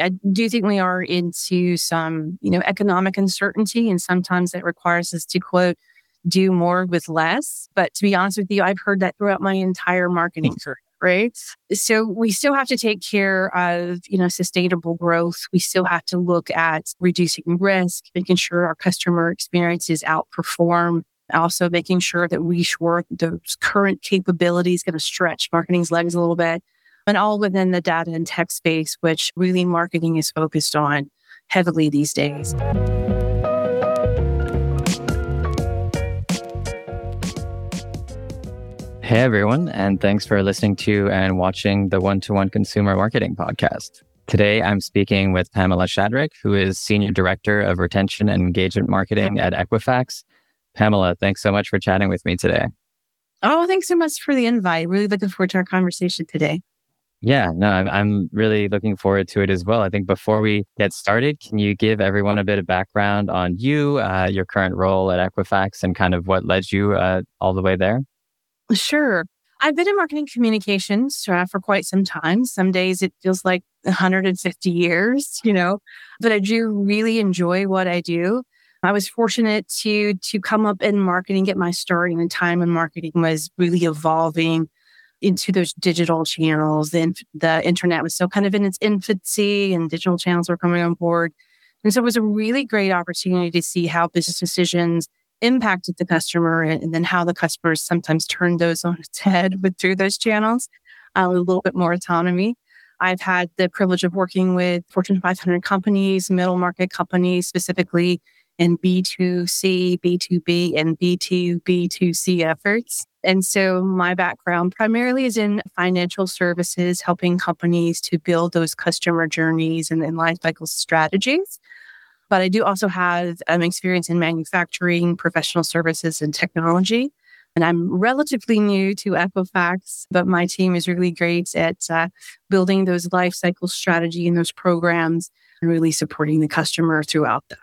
I do think we are into some, you know, economic uncertainty, and sometimes that requires us to quote, do more with less. But to be honest with you, I've heard that throughout my entire marketing career. Right. So we still have to take care of, you know, sustainable growth. We still have to look at reducing risk, making sure our customer experiences outperform also making sure that we sure those current capabilities going to stretch marketing's legs a little bit and all within the data and tech space, which really marketing is focused on heavily these days. Hey, everyone, and thanks for listening to and watching the One to One Consumer Marketing Podcast. Today, I'm speaking with Pamela Shadrick, who is Senior Director of Retention and Engagement Marketing at Equifax. Pamela, thanks so much for chatting with me today. Oh, thanks so much for the invite. Really looking forward to our conversation today. Yeah, no, I'm really looking forward to it as well. I think before we get started, can you give everyone a bit of background on you, uh, your current role at Equifax, and kind of what led you uh, all the way there? Sure. I've been in marketing communications uh, for quite some time. Some days it feels like 150 years, you know, but I do really enjoy what I do. I was fortunate to to come up in marketing, get my start in a time when marketing was really evolving into those digital channels. Then the internet was still kind of in its infancy and digital channels were coming on board. And so it was a really great opportunity to see how business decisions impacted the customer and, and then how the customers sometimes turned those on its head with through those channels, uh, a little bit more autonomy. I've had the privilege of working with Fortune 500 companies, middle market companies, specifically in B2C, B2B, and B2B2C efforts. And so my background primarily is in financial services, helping companies to build those customer journeys and, and life cycle strategies. But I do also have um, experience in manufacturing, professional services, and technology. And I'm relatively new to Equifax, but my team is really great at uh, building those life cycle strategy and those programs and really supporting the customer throughout that.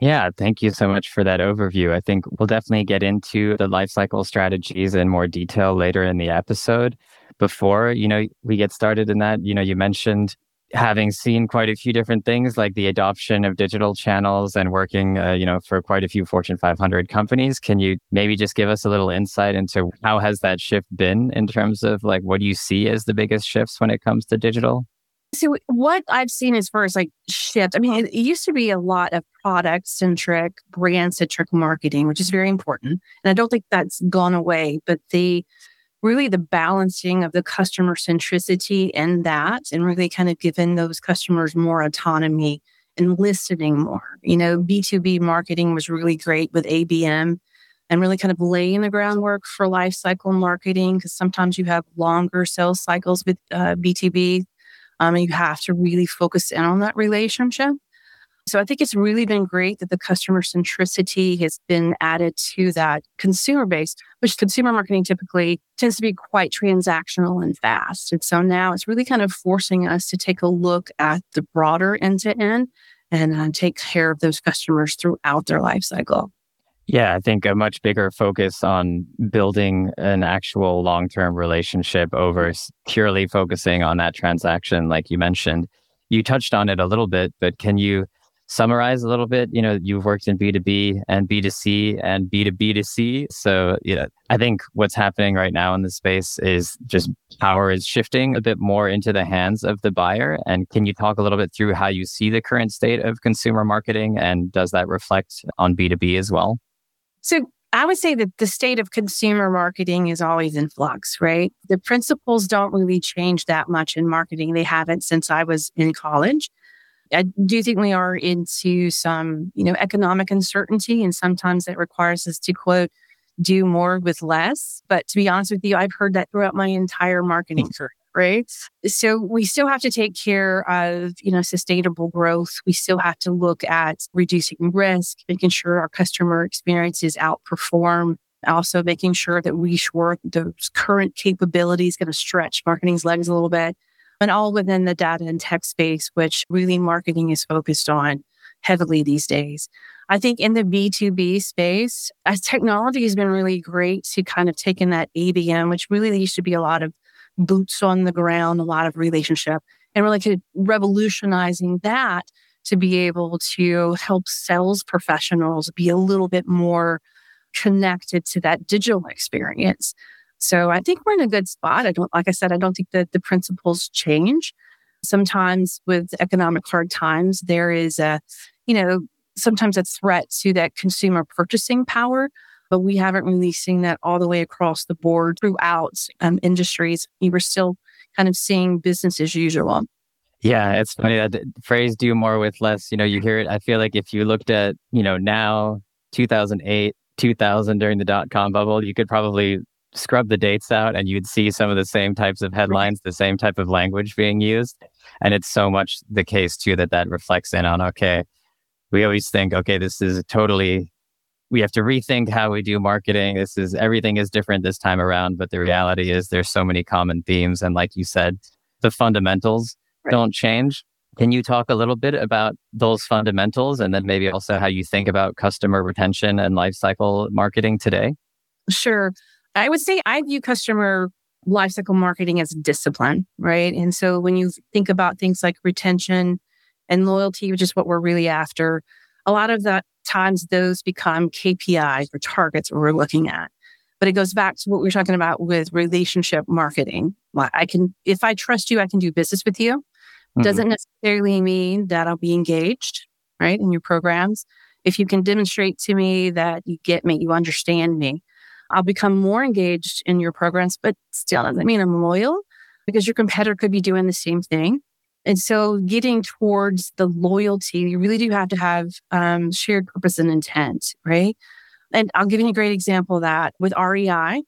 Yeah, thank you so much for that overview. I think we'll definitely get into the lifecycle strategies in more detail later in the episode. Before, you know, we get started in that, you know, you mentioned having seen quite a few different things like the adoption of digital channels and working, uh, you know, for quite a few Fortune 500 companies. Can you maybe just give us a little insight into how has that shift been in terms of like what do you see as the biggest shifts when it comes to digital? So what I've seen as far as like shift, I mean, it, used to be a lot of product centric, brand centric marketing, which is very important. And I don't think that's gone away, but the really the balancing of the customer centricity in that and really kind of giving those customers more autonomy and listening more. You know, B2B marketing was really great with ABM and really kind of laying the groundwork for life cycle marketing because sometimes you have longer sales cycles with uh, B2B um, and you have to really focus in on that relationship. So I think it's really been great that the customer centricity has been added to that consumer base, which consumer marketing typically tends to be quite transactional and fast. And so now it's really kind of forcing us to take a look at the broader end to end and uh, take care of those customers throughout their life cycle. Yeah, I think a much bigger focus on building an actual long term relationship over purely focusing on that transaction, like you mentioned. You touched on it a little bit, but can you summarize a little bit? You know, you've worked in B2B and B2C and B2B2C. So, you know, I think what's happening right now in the space is just power is shifting a bit more into the hands of the buyer. And can you talk a little bit through how you see the current state of consumer marketing and does that reflect on B2B as well? So I would say that the state of consumer marketing is always in flux, right? The principles don't really change that much in marketing. They haven't since I was in college. I do think we are into some, you know, economic uncertainty, and sometimes that requires us to quote, do more with less. But to be honest with you, I've heard that throughout my entire marketing career right? So we still have to take care of, you know, sustainable growth. We still have to look at reducing risk, making sure our customer experiences outperform, also making sure that we sure those current capabilities going to stretch marketing's legs a little bit. And all within the data and tech space, which really marketing is focused on heavily these days. I think in the B2B space, as technology has been really great to kind of take in that ABM, which really used to be a lot of boots on the ground, a lot of relationship. and really kind of revolutionizing that to be able to help sales professionals be a little bit more connected to that digital experience. So I think we're in a good spot. I don't, like I said, I don't think that the principles change. Sometimes with economic hard times, there is a, you know, sometimes a threat to that consumer purchasing power, but we haven't really seen that all the way across the board throughout um, industries. You were still kind of seeing business as usual. Yeah, it's funny that phrase do more with less, you know, you hear it. I feel like if you looked at, you know, now 2008, 2000 during the dot com bubble, you could probably scrub the dates out and you'd see some of the same types of headlines, the same type of language being used. And it's so much the case too that that reflects in on, okay, we always think, okay, this is totally, we have to rethink how we do marketing. This is, everything is different this time around. But the reality is there's so many common themes. And like you said, the fundamentals right. don't change. Can you talk a little bit about those fundamentals and then maybe also how you think about customer retention and lifecycle marketing today? Sure. I would say I view customer lifecycle marketing as discipline, right? And so when you think about things like retention and loyalty, which is what we're really after, a lot of the times those become KPIs or targets we're looking at. But it goes back to what we are talking about with relationship marketing. I can, if I trust you, I can do business with you. Mm-hmm. Doesn't necessarily mean that I'll be engaged, right, in your programs. If you can demonstrate to me that you get me, you understand me, I'll become more engaged in your programs, but still doesn't mean I'm loyal because your competitor could be doing the same thing. And so getting towards the loyalty, you really do have to have um, shared purpose and intent, right? And I'll give you a great example of that with REI.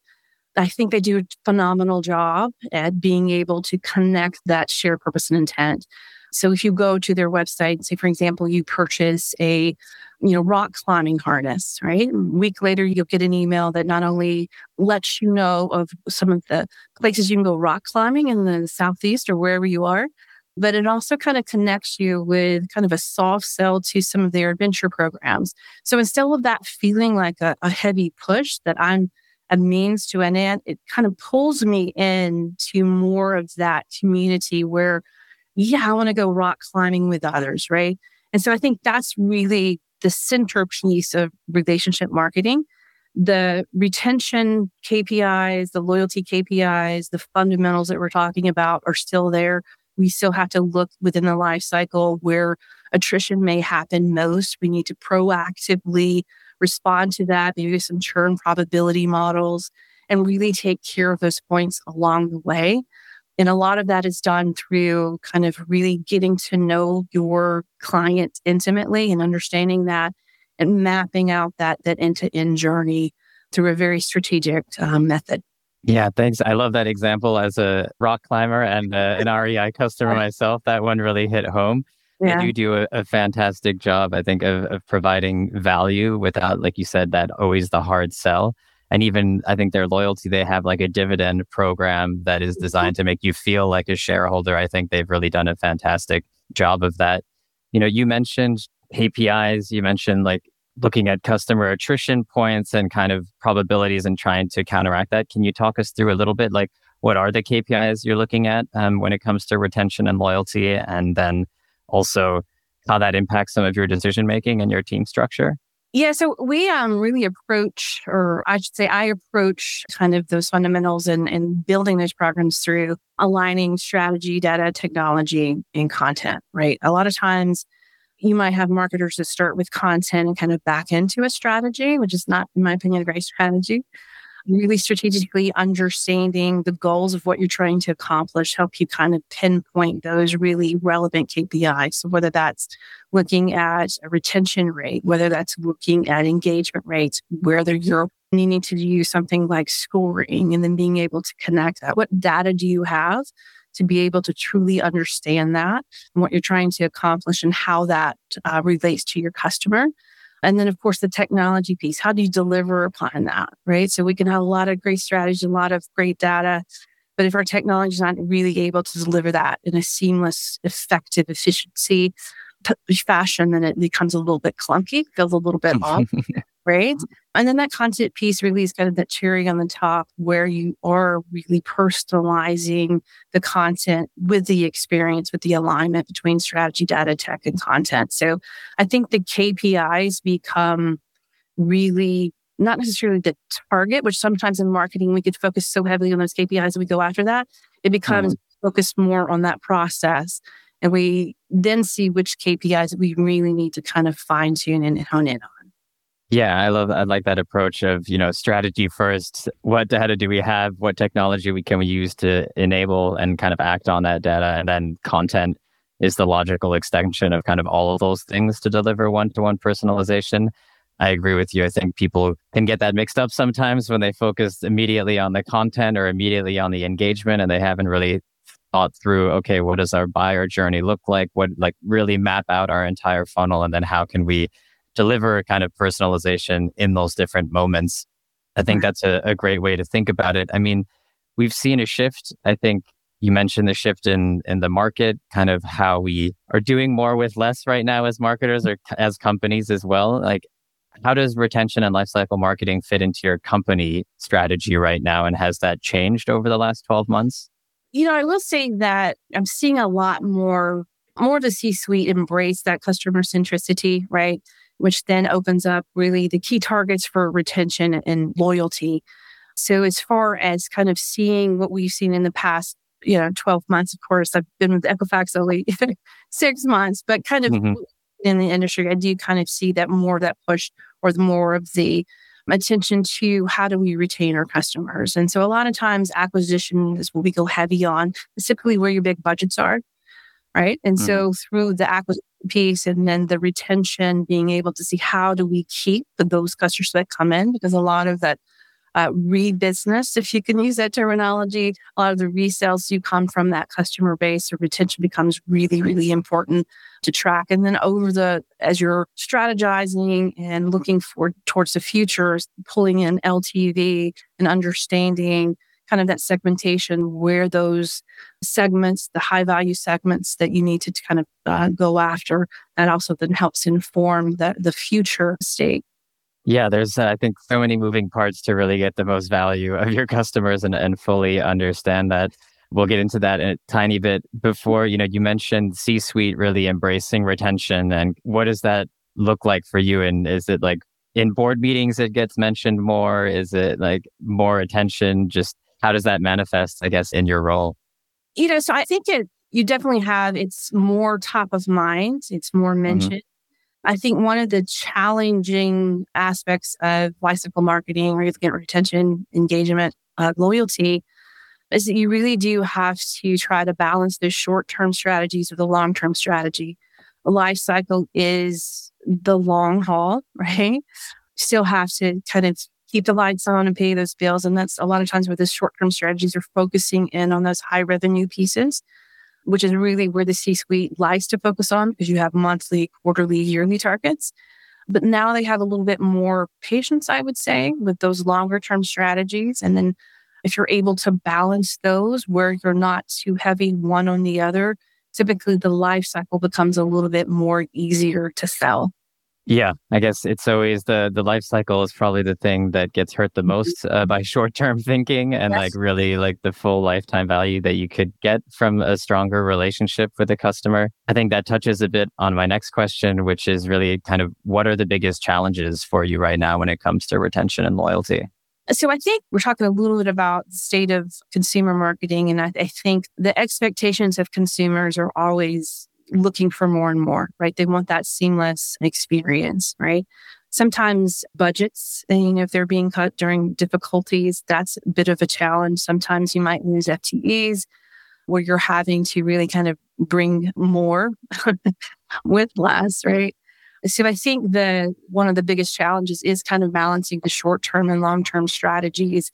I think they do a phenomenal job at being able to connect that shared purpose and intent. So if you go to their website, say, for example, you purchase a, you know, rock climbing harness, right? A week later, you'll get an email that not only lets you know of some of the places you can go rock climbing in the Southeast or wherever you are, but it also kind of connects you with kind of a soft sell to some of their adventure programs. So instead of that feeling like a, a heavy push that I'm a means to an end, it kind of pulls me into more of that community where, yeah, I want to go rock climbing with others, right? And so I think that's really the centerpiece of relationship marketing. The retention KPIs, the loyalty KPIs, the fundamentals that we're talking about are still there. We still have to look within the life cycle where attrition may happen most. We need to proactively respond to that, maybe some churn probability models, and really take care of those points along the way. And a lot of that is done through kind of really getting to know your client intimately and understanding that and mapping out that that end to end journey through a very strategic um, method. Yeah, thanks. I love that example as a rock climber and uh, an REI customer myself. That one really hit home. Yeah. You do a, a, fantastic job, I think, of, of providing value without, like you said, that always the hard sell. And even I think their loyalty, they have like a dividend program that is mm-hmm. designed to make you feel like a shareholder. I think they've really done a fantastic job of that. You know, you mentioned KPIs, you mentioned like looking at customer attrition points and kind of probabilities and trying to counteract that. Can you talk us through a little bit like what are the KPIs you're looking at um, when it comes to retention and loyalty? And then also how that impacts some of your decision making and your team structure? Yeah, so we um, really approach, or I should say, I approach kind of those fundamentals and, and building those programs through aligning strategy, data, technology, and content, right? A lot of times you might have marketers that start with content and kind of back into a strategy, which is not, in my opinion, a great strategy really strategically understanding the goals of what you're trying to accomplish help you kind of pinpoint those really relevant KPIs. So whether that's looking at a retention rate, whether that's looking at engagement rates, whether you're needing to use something like scoring and then being able to connect that. What data do you have to be able to truly understand that and what you're trying to accomplish and how that uh, relates to your customer? And then, of course, the technology piece. How do you deliver upon that? Right. So we can have a lot of great strategy, a lot of great data. But if our technology is not really able to deliver that in a seamless, effective, efficiency fashion, then it becomes a little bit clunky, feels a little bit off. right? And then that content piece really is kind of that cherry on the top where you are really personalizing the content with the experience, with the alignment between strategy, data, tech, and content. So I think the KPIs become really not necessarily the target, which sometimes in marketing we could focus so heavily on those KPIs and we go after that. It becomes mm-hmm. focused more on that process. And we then see which KPIs we really need to kind of fine tune and hone in on. Yeah, I love I like that approach of, you know, strategy first. What data do we have? What technology we can we use to enable and kind of act on that data? And then content is the logical extension of kind of all of those things to deliver one-to-one personalization. I agree with you. I think people can get that mixed up sometimes when they focus immediately on the content or immediately on the engagement and they haven't really thought through, okay, what does our buyer journey look like? What like really map out our entire funnel and then how can we deliver a kind of personalization in those different moments. I think that's a, a great way to think about it. I mean, we've seen a shift. I think you mentioned the shift in in the market, kind of how we are doing more with less right now as marketers or as companies as well. Like, how does retention and lifecycle marketing fit into your company strategy right now, and has that changed over the last twelve months? You know, I will say that I'm seeing a lot more more the C suite embrace that customer centricity, right? Which then opens up really the key targets for retention and loyalty. So as far as kind of seeing what we've seen in the past, you know, 12 months, of course, I've been with Equifax only six months, but kind of mm-hmm. in the industry, I do kind of see that more of that push or the more of the attention to how do we retain our customers. And so a lot of times acquisition is what we go heavy on, typically where your big budgets are. Right. And mm-hmm. so through the acquisition piece and then the retention, being able to see how do we keep those customers that come in, because a lot of that uh, re-business, if you can use that terminology, a lot of the resales do come from that customer base, so retention becomes really, really important to track. And then over the, as you're strategizing and looking for towards the future, pulling in LTV and understanding kind of that segmentation where those segments, the high value segments that you need to kind of uh, go after, that also then helps inform the, the future state. Yeah, there's, uh, I think, so many moving parts to really get the most value of your customers and, and fully understand that. We'll get into that in a tiny bit before, you know, you mentioned C suite really embracing retention. And what does that look like for you? And is it like in board meetings it gets mentioned more? Is it like more attention just how does that manifest, I guess, in your role? You know, so I think it, you definitely have, it's more top of mind, it's more mm-hmm. mentioned. Mm-hmm. I think one of the challenging aspects of lifecycle marketing, or looking at retention, engagement, uh, loyalty, is that you really do have to try to balance the short term strategies with the long term strategy. A life cycle is the long haul, right? You Still have to kind of keep the lights on and pay those bills. And that's a lot of times where the short term strategies are focusing in on those high revenue pieces, which is really where the C suite likes to focus on because you have monthly, quarterly, yearly targets. But now they have a little bit more patience, I would say, with those longer term strategies. And then if you're able to balance those where you're not too heavy one on the other, typically the life cycle becomes a little bit more easier to sell. Yeah, I guess it's always the the life cycle is probably the thing that gets hurt the mm-hmm. most uh, by short term thinking and yes. like really like the full lifetime value that you could get from a stronger relationship with a customer. I think that touches a bit on my next question, which is really kind of what are the biggest challenges for you right now when it comes to retention and loyalty? So I think we're talking a little bit about the state of consumer marketing, and I, I think the expectations of consumers are always looking for more and more, right? They want that seamless experience, right? Sometimes budgets, you know, if they're being cut during difficulties, that's a bit of a challenge. Sometimes you might lose FTEs where you're having to really kind of bring more with less, right? So I think the one of the biggest challenges is kind of balancing the short term and long term strategies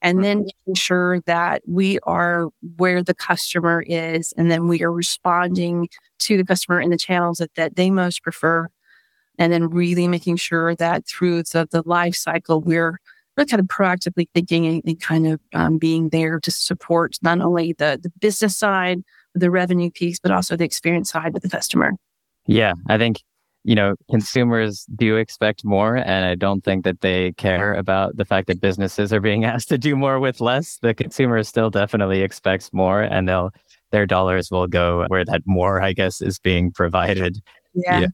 and then making sure that we are where the customer is and then we are responding to the customer in the channels that, that they most prefer. And then really making sure that through the, the life cycle we're really kind of proactively thinking and, and kind of um, being there to support not only the, the business side the revenue piece but also the experience side with the customer. Yeah i think you know, consumers do expect more. And I don't think that they care about the fact that businesses are being asked to do more with less. The consumer still definitely expects more and they'll, their dollars will go where that more, I guess, is being provided. Yeah.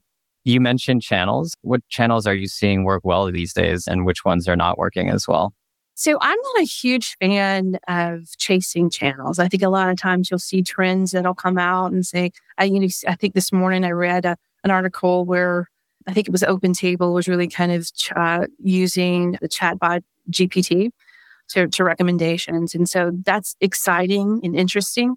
You mentioned channels. What channels are you seeing work well these days and which ones are not working as well? So I'm not a huge fan of chasing channels. I think a lot of times you'll see trends that'll come out and say, I, you know, I think this morning I read a, an article where I think it was Open Table was really kind of uh, using the chatbot GPT to, to recommendations. And so that's exciting and interesting.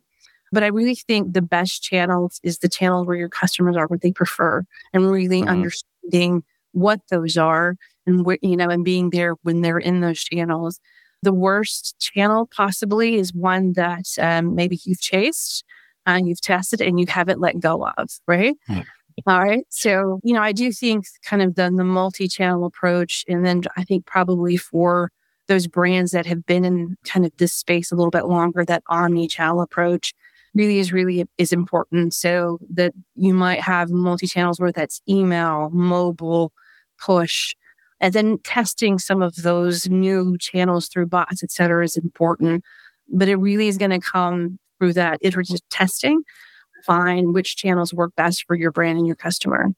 But I really think the best channels is the channel where your customers are, what they prefer, and really mm-hmm. understanding what those are and what, you know, and being there when they're in those channels. The worst channel possibly is one that um, maybe you've chased and uh, you've tested and you haven't let go of, right? Mm-hmm. All right. So, you know, I do think kind of the, the multi channel approach. And then I think probably for those brands that have been in kind of this space a little bit longer, that omni channel approach really is really is important. So that you might have multi channels where that's email, mobile, push, and then testing some of those new channels through bots, et cetera, is important. But it really is going to come through that iterative testing, find which channels work best for your brand and your customer.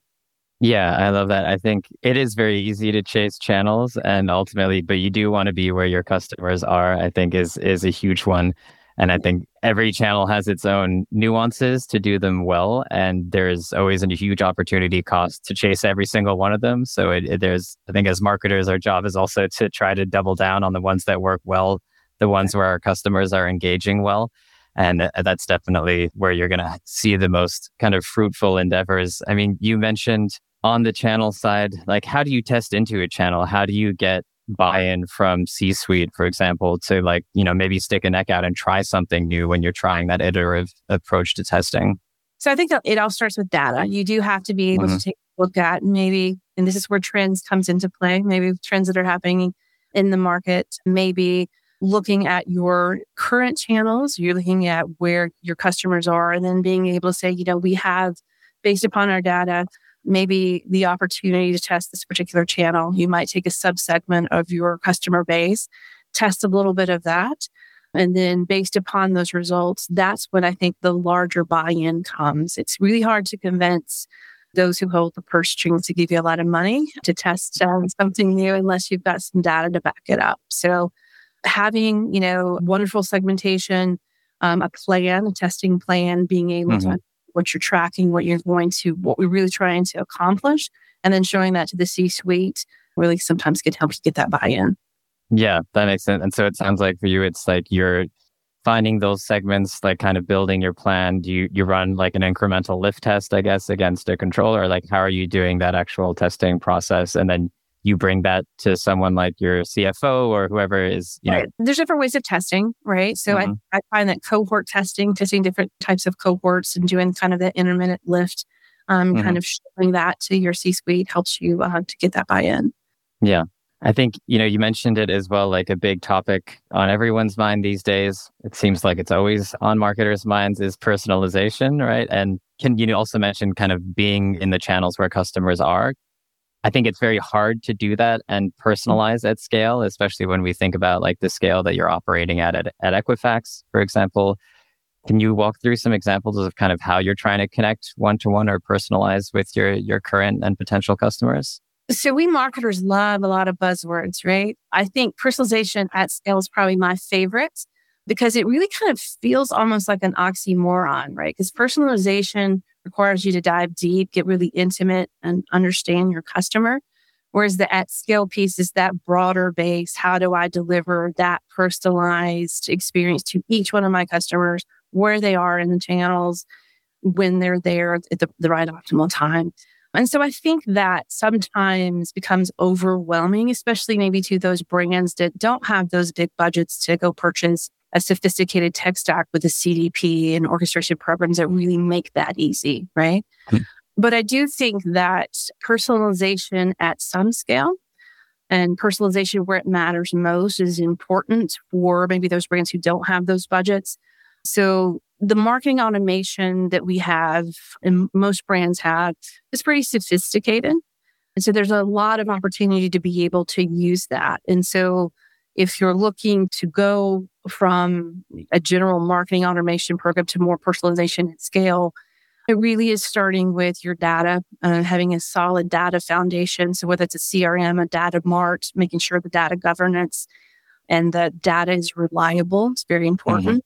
Yeah, I love that. I think it is very easy to chase channels and ultimately, but you do want to be where your customers are, I think is is a huge one. And I think every channel has its own nuances to do them well. And there's always a huge opportunity cost to chase every single one of them. So it, it, there's, I think as marketers, our job is also to try to double down on the ones that work well, the ones where our customers are engaging well. And uh, that's definitely where you're going to see the most kind of fruitful endeavors. I mean, you mentioned on the channel side, like how do you test into a channel? How do you get buy-in from C-suite, for example, to like, you know, maybe stick a neck out and try something new when you're trying that iterative approach to testing? So I think it all starts with data. You do have to be able mm-hmm. to take a look at maybe, and this is where trends comes into play, maybe trends that are happening in the market, maybe looking at your current channels, you're looking at where your customers are, and then being able to say, you know, we have, based upon our data, maybe the opportunity to test this particular channel. You might take a subsegment of your customer base, test a little bit of that. And then based upon those results, that's when I think the larger buy in comes. It's really hard to convince those who hold the purse strings to give you a lot of money to test um, something new unless you've got some data to back it up. So having, you know, wonderful segmentation, um, a plan, a testing plan, being able mm-hmm. to what you're tracking, what you're going to, what we're really trying to accomplish, and then showing that to the C suite really sometimes can help you get that buy in. Yeah, that makes sense. And so it sounds like for you, it's like you're finding those segments, like kind of building your plan. Do you, you run like an incremental lift test, I guess, against a controller? Like, how are you doing that actual testing process? And then you bring that to someone like your CFO or whoever is, you know. Right. There's different ways of testing, right? So mm-hmm. I, I find that cohort testing, testing different types of cohorts and doing kind of the intermittent lift, um, mm-hmm. kind of showing that to your C suite helps you uh, to get that buy in. Yeah. I think, you know, you mentioned it as well, like a big topic on everyone's mind these days. It seems like it's always on marketers' minds is personalization, right? And can you also mention kind of being in the channels where customers are? I think it's very hard to do that and mm. personalize at scale, especially when we think about like the scale that you're operating at at, at Equifax, for example. Can you walk through some examples of kind of how you're trying to connect one to one or personalize with your your current and potential customers? So we marketers love a lot of buzzwords, right? I think personalization at scale is probably my favorite because it really kind of feels almost like an oxymoron, right? Because personalization requires you to dive deep, get really intimate, and understand your customer. Whereas the at scale piece is that broader base. How do I deliver that personalized experience to each one of my customers, where they are in the channels, when they're there at the, the right optimal time? And so I think that sometimes becomes overwhelming, especially maybe to those brands that don't have those big budgets to go purchase a sophisticated tech stack with a CDP and orchestration programs that really make that easy, right? Mm-hmm. But I do think that personalization at some scale and personalization where it matters most is important for maybe those brands who don't have those budgets. So the marketing automation that we have and most brands have is pretty sophisticated. And so there's a lot of opportunity to be able to use that. And so if you're looking to go from a general marketing automation program to more personalization at scale, it really is starting with your data, uh, having a solid data foundation. So whether it's a CRM, a data mart, making sure the data governance and the data is reliable. It's very important. Mm-hmm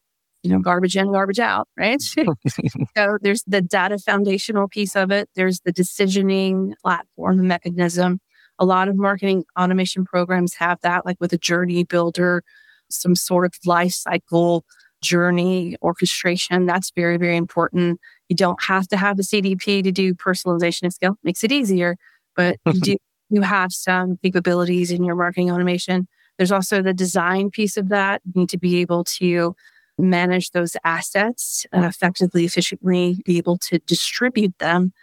you know, garbage in, garbage out, right? so there's the data foundational piece of it. There's the decisioning platform mechanism. A lot of marketing automation programs have that, like with a journey builder, some sort of life cycle journey orchestration. That's very, very important. You don't have to have a CDP to do personalization at scale. Makes it easier, but you do you have some capabilities in your marketing automation. There's also the design piece of that. You need to be able to manage those assets uh, effectively, efficiently, be able to distribute them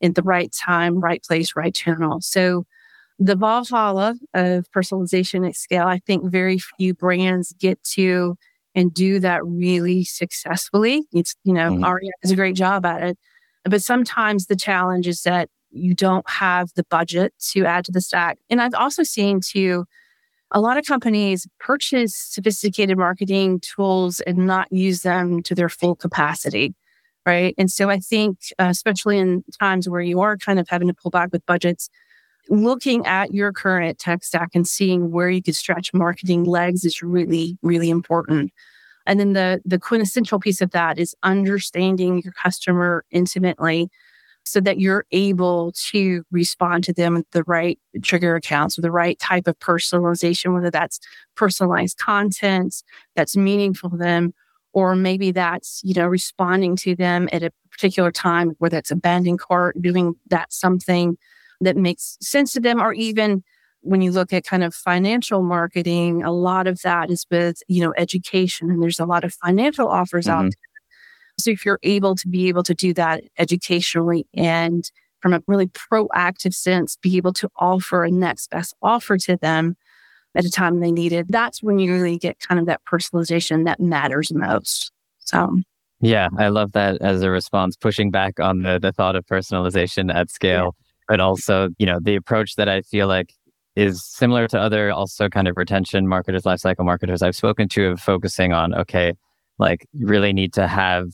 in the right time, right place, right channel. So the Valhalla of personalization at scale, I think very few brands get to and do that really successfully. It's, you know, mm-hmm. Aria does a great job at it. But sometimes the challenge is that you don't have the budget to add to the stack. And I've also seen too, a lot of companies purchase sophisticated marketing tools and not use them to their full capacity. Right. And so I think, uh, especially in times where you are kind of having to pull back with budgets, looking at your current tech stack and seeing where you could stretch marketing legs is really, really important. And then the, the quintessential piece of that is understanding your customer intimately so that you're able to respond to them the right trigger accounts with the right type of personalization, whether that's personalized content that's meaningful to them, or maybe that's, you know, responding to them at a particular time, whether it's abandoning cart, doing that something that makes sense to them, or even when you look at kind of financial marketing, a lot of that is with, you know, education. And there's a lot of financial offers mm-hmm. out there so if you're able to be able to do that educationally and from a really proactive sense, be able to offer a next best offer to them at a time they need it, that's when you really get kind of that personalization that matters most. So yeah, I love that as a response, pushing back on the the thought of personalization at scale, yeah. But also, you know, the approach that I feel like is similar to other also kind of retention marketers, lifecycle marketers I've spoken to of focusing on, okay, like you really need to have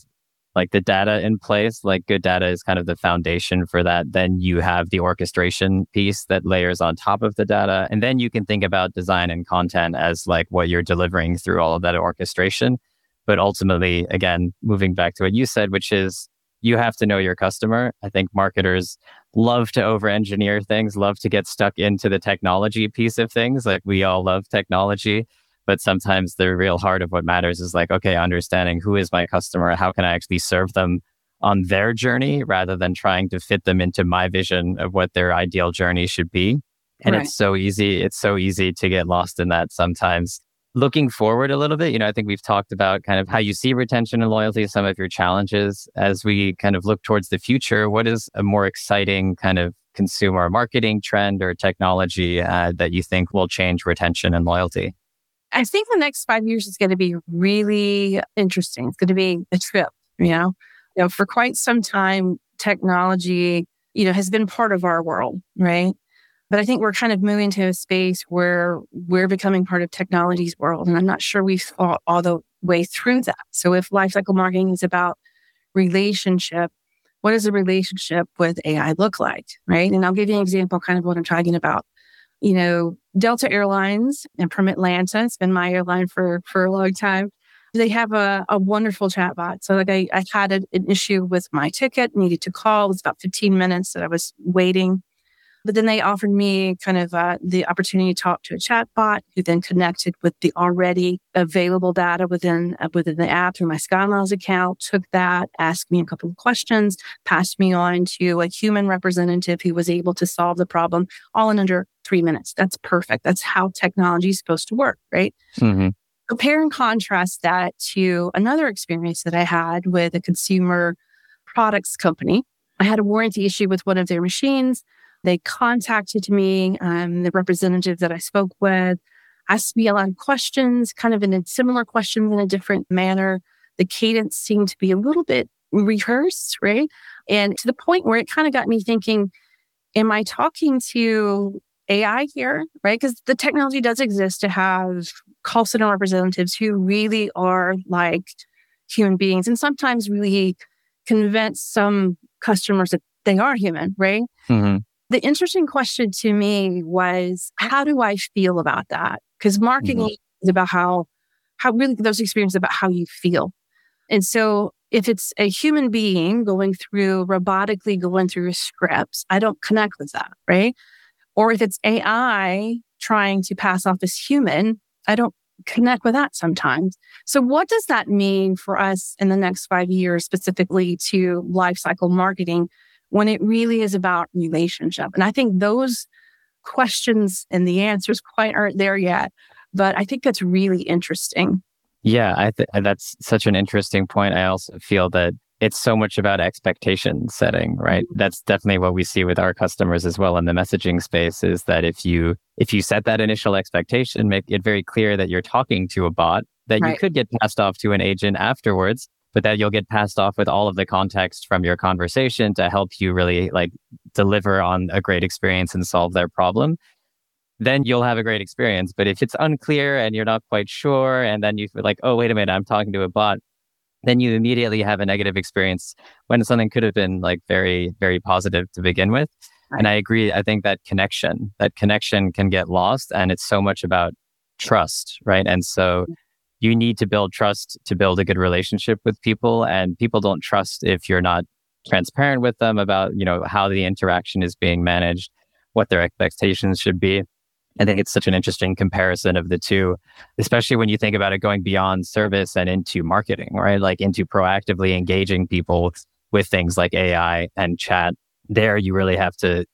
like the data in place, like good data is kind of the foundation for that. Then you have the orchestration piece that layers on top of the data. And then you can think about design and content as like what you're delivering through all of that orchestration. But ultimately, again, moving back to what you said, which is you have to know your customer. I think marketers love to over engineer things, love to get stuck into the technology piece of things. Like we all love technology. But sometimes the real heart of what matters is like, okay, understanding who is my customer? How can I actually serve them on their journey rather than trying to fit them into my vision of what their ideal journey should be? And right. it's so easy. It's so easy to get lost in that sometimes. Looking forward a little bit, you know, I think we've talked about kind of how you see retention and loyalty, some of your challenges as we kind of look towards the future. What is a more exciting kind of consumer marketing trend or technology uh, that you think will change retention and loyalty? I think the next five years is going to be really interesting. It's going to be a trip, you know? You know, for quite some time, technology, you know, has been part of our world, right? But I think we're kind of moving to a space where we're becoming part of technology's world. And I'm not sure we've thought all the way through that. So if lifecycle marketing is about relationship, what does a relationship with AI look like? Right. And I'll give you an example, kind of what I'm talking about you know, Delta Airlines and from Atlanta, it's been my airline for, for a long time. They have a, a wonderful chatbot. So like I, I had an issue with my ticket, needed to call. It was about 15 minutes that I was waiting. But then they offered me kind of uh, the opportunity to talk to a chatbot who then connected with the already available data within uh, within the app through my SkyMiles account. Took that, asked me a couple of questions, passed me on to a human representative who was able to solve the problem all in under three minutes. That's perfect. That's how technology is supposed to work, right? Mm-hmm. Compare and contrast that to another experience that I had with a consumer products company. I had a warranty issue with one of their machines. They contacted me, um, the representative that I spoke with asked me a lot of questions, kind of in a similar questions in a different manner. The cadence seemed to be a little bit rehearsed, right? And to the point where it kind of got me thinking, am I talking to AI here, right? Because the technology does exist to have call center representatives who really are like human beings and sometimes really convince some customers that they are human, right? Mm-hmm. The interesting question to me was, how do I feel about that? Because marketing mm-hmm. is about how, how really those experiences about how you feel. And so if it's a human being going through robotically going through scripts, I don't connect with that, right? Or if it's AI trying to pass off as human, I don't connect with that sometimes. So what does that mean for us in the next five years, specifically to lifecycle marketing when it really is about relationship? And I think those questions and the answers quite aren't there yet, but I think that's really interesting. Yeah, I th- that's such an interesting point. I also feel that it's so much about expectation setting, right? Mm-hmm. That's definitely what we see with our customers as well in the messaging space is that if you if you set that initial expectation, make it very clear that you're talking to a bot, that right. you could get passed off to an agent afterwards, but that you'll get passed off with all of the context from your conversation to help you really like deliver on a great experience and solve their problem then you'll have a great experience. But if it's unclear and you're not quite sure, and then you feel like, oh, wait a minute, I'm talking to a bot, then you immediately have a negative experience when something could have been like very, very positive to begin with. Right. And I agree. I think that connection, that connection can get lost. And it's so much about trust, right? And so you need to build trust to build a good relationship with people. And people don't trust if you're not transparent with them about, you know, how the interaction is being managed, what their expectations should be. I think it's such an interesting comparison of the two, especially when you think about it going beyond service and into marketing, right? Like into proactively engaging people with things like AI and chat. There, you really have to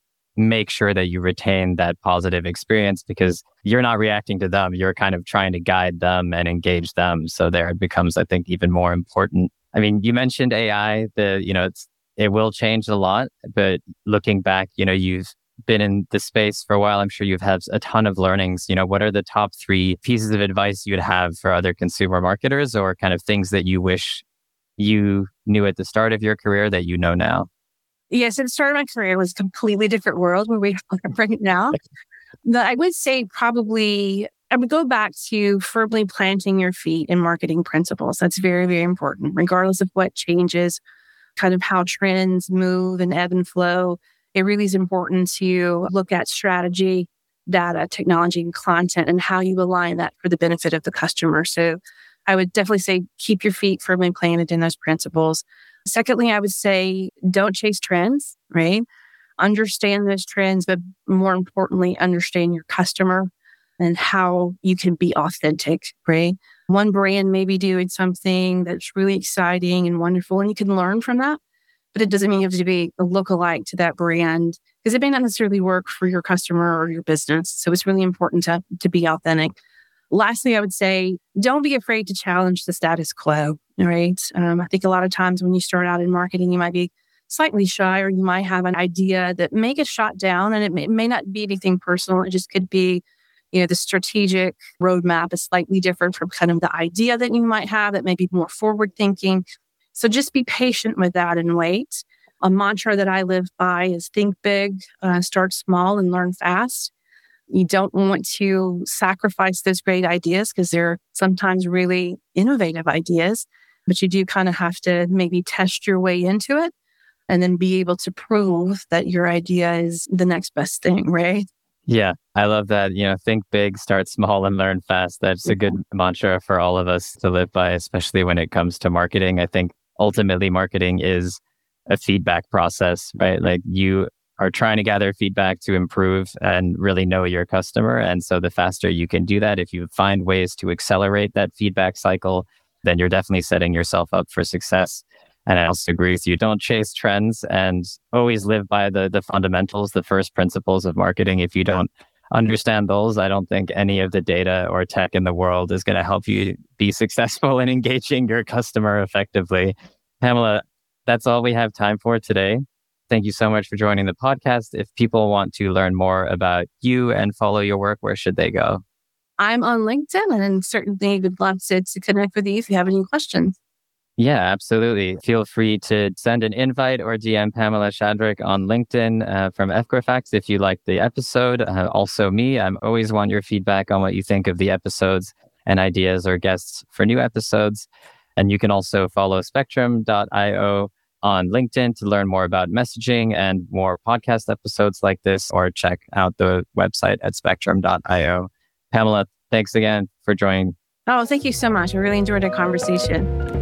make sure that you retain that positive experience because you're not reacting to them. You're kind of trying to guide them and engage them. So there it becomes, I think, even more important. I mean, you mentioned AI, the, you know, it's, it will change a lot, but looking back, you know, you've been in the space for a while, I'm sure you've had a ton of learnings. You know, what are the top three pieces of advice you'd have for other consumer marketers or kind of things that you wish you knew at the start of your career that you know now? Yes, at the start of my career was a completely different world where we are right now. I would say probably I would go back to firmly planting your feet in marketing principles. That's very, very important, regardless of what changes, kind of how trends move and ebb and flow it really is important to look at strategy, data, technology, and content and how you align that for the benefit of the customer. So I would definitely say keep your feet firmly planted in those principles. Secondly, I would say don't chase trends, right? Understand those trends, but more importantly, understand your customer and how you can be authentic, right? One brand may be doing something that's really exciting and wonderful, and you can learn from that but it doesn't mean you have to be a lookalike to that brand because it may not necessarily work for your customer or your business. So it's really important to, to be authentic. Lastly, I would say don't be afraid to challenge the status quo. Right. Um, I think a lot of times when you start out in marketing, you might be slightly shy or you might have an idea that may get shot down and it may, it may not be anything personal. It just could be you know the strategic roadmap is slightly different from kind of the idea that you might have that may be more forward thinking so just be patient with that and wait. A mantra that I live by is think big, uh, start small, and learn fast. You don't want to sacrifice those great ideas because they're sometimes really innovative ideas, but you do kind of have to maybe test your way into it and then be able to prove that your idea is the next best thing, right? Yeah, I love that. You know, think big, start small, and learn fast. That's a good mantra for all of us to live by, especially when it comes to marketing. I think ultimately marketing is a feedback process, right? Like you are trying to gather feedback to improve and really know your customer. And so the faster you can do that, if you find ways to accelerate that feedback cycle, then you're definitely setting yourself up for success. And I also agree with you. Don't chase trends and always live by the the fundamentals, the first principles of marketing. If you don't understand those, I don't think any of the data or tech in the world is going to help you be successful in engaging your customer effectively. Pamela, that's all we have time for today. Thank you so much for joining the podcast. If people want to learn more about you and follow your work, where should they go? I'm on LinkedIn and certainly would love to, to connect with you if you have any questions. Yeah, absolutely. Feel free to send an invite or DM Pamela Shadrick on LinkedIn uh, from Equifax if you like the episode. Uh, also, me, I'm always want your feedback on what you think of the episodes and ideas or guests for new episodes. And you can also follow spectrm.io on LinkedIn to learn more about messaging and more podcast episodes like this, or check out the website at spectrm.io. Pamela, thanks again for joining. Oh, thank you so much. I really enjoyed our conversation.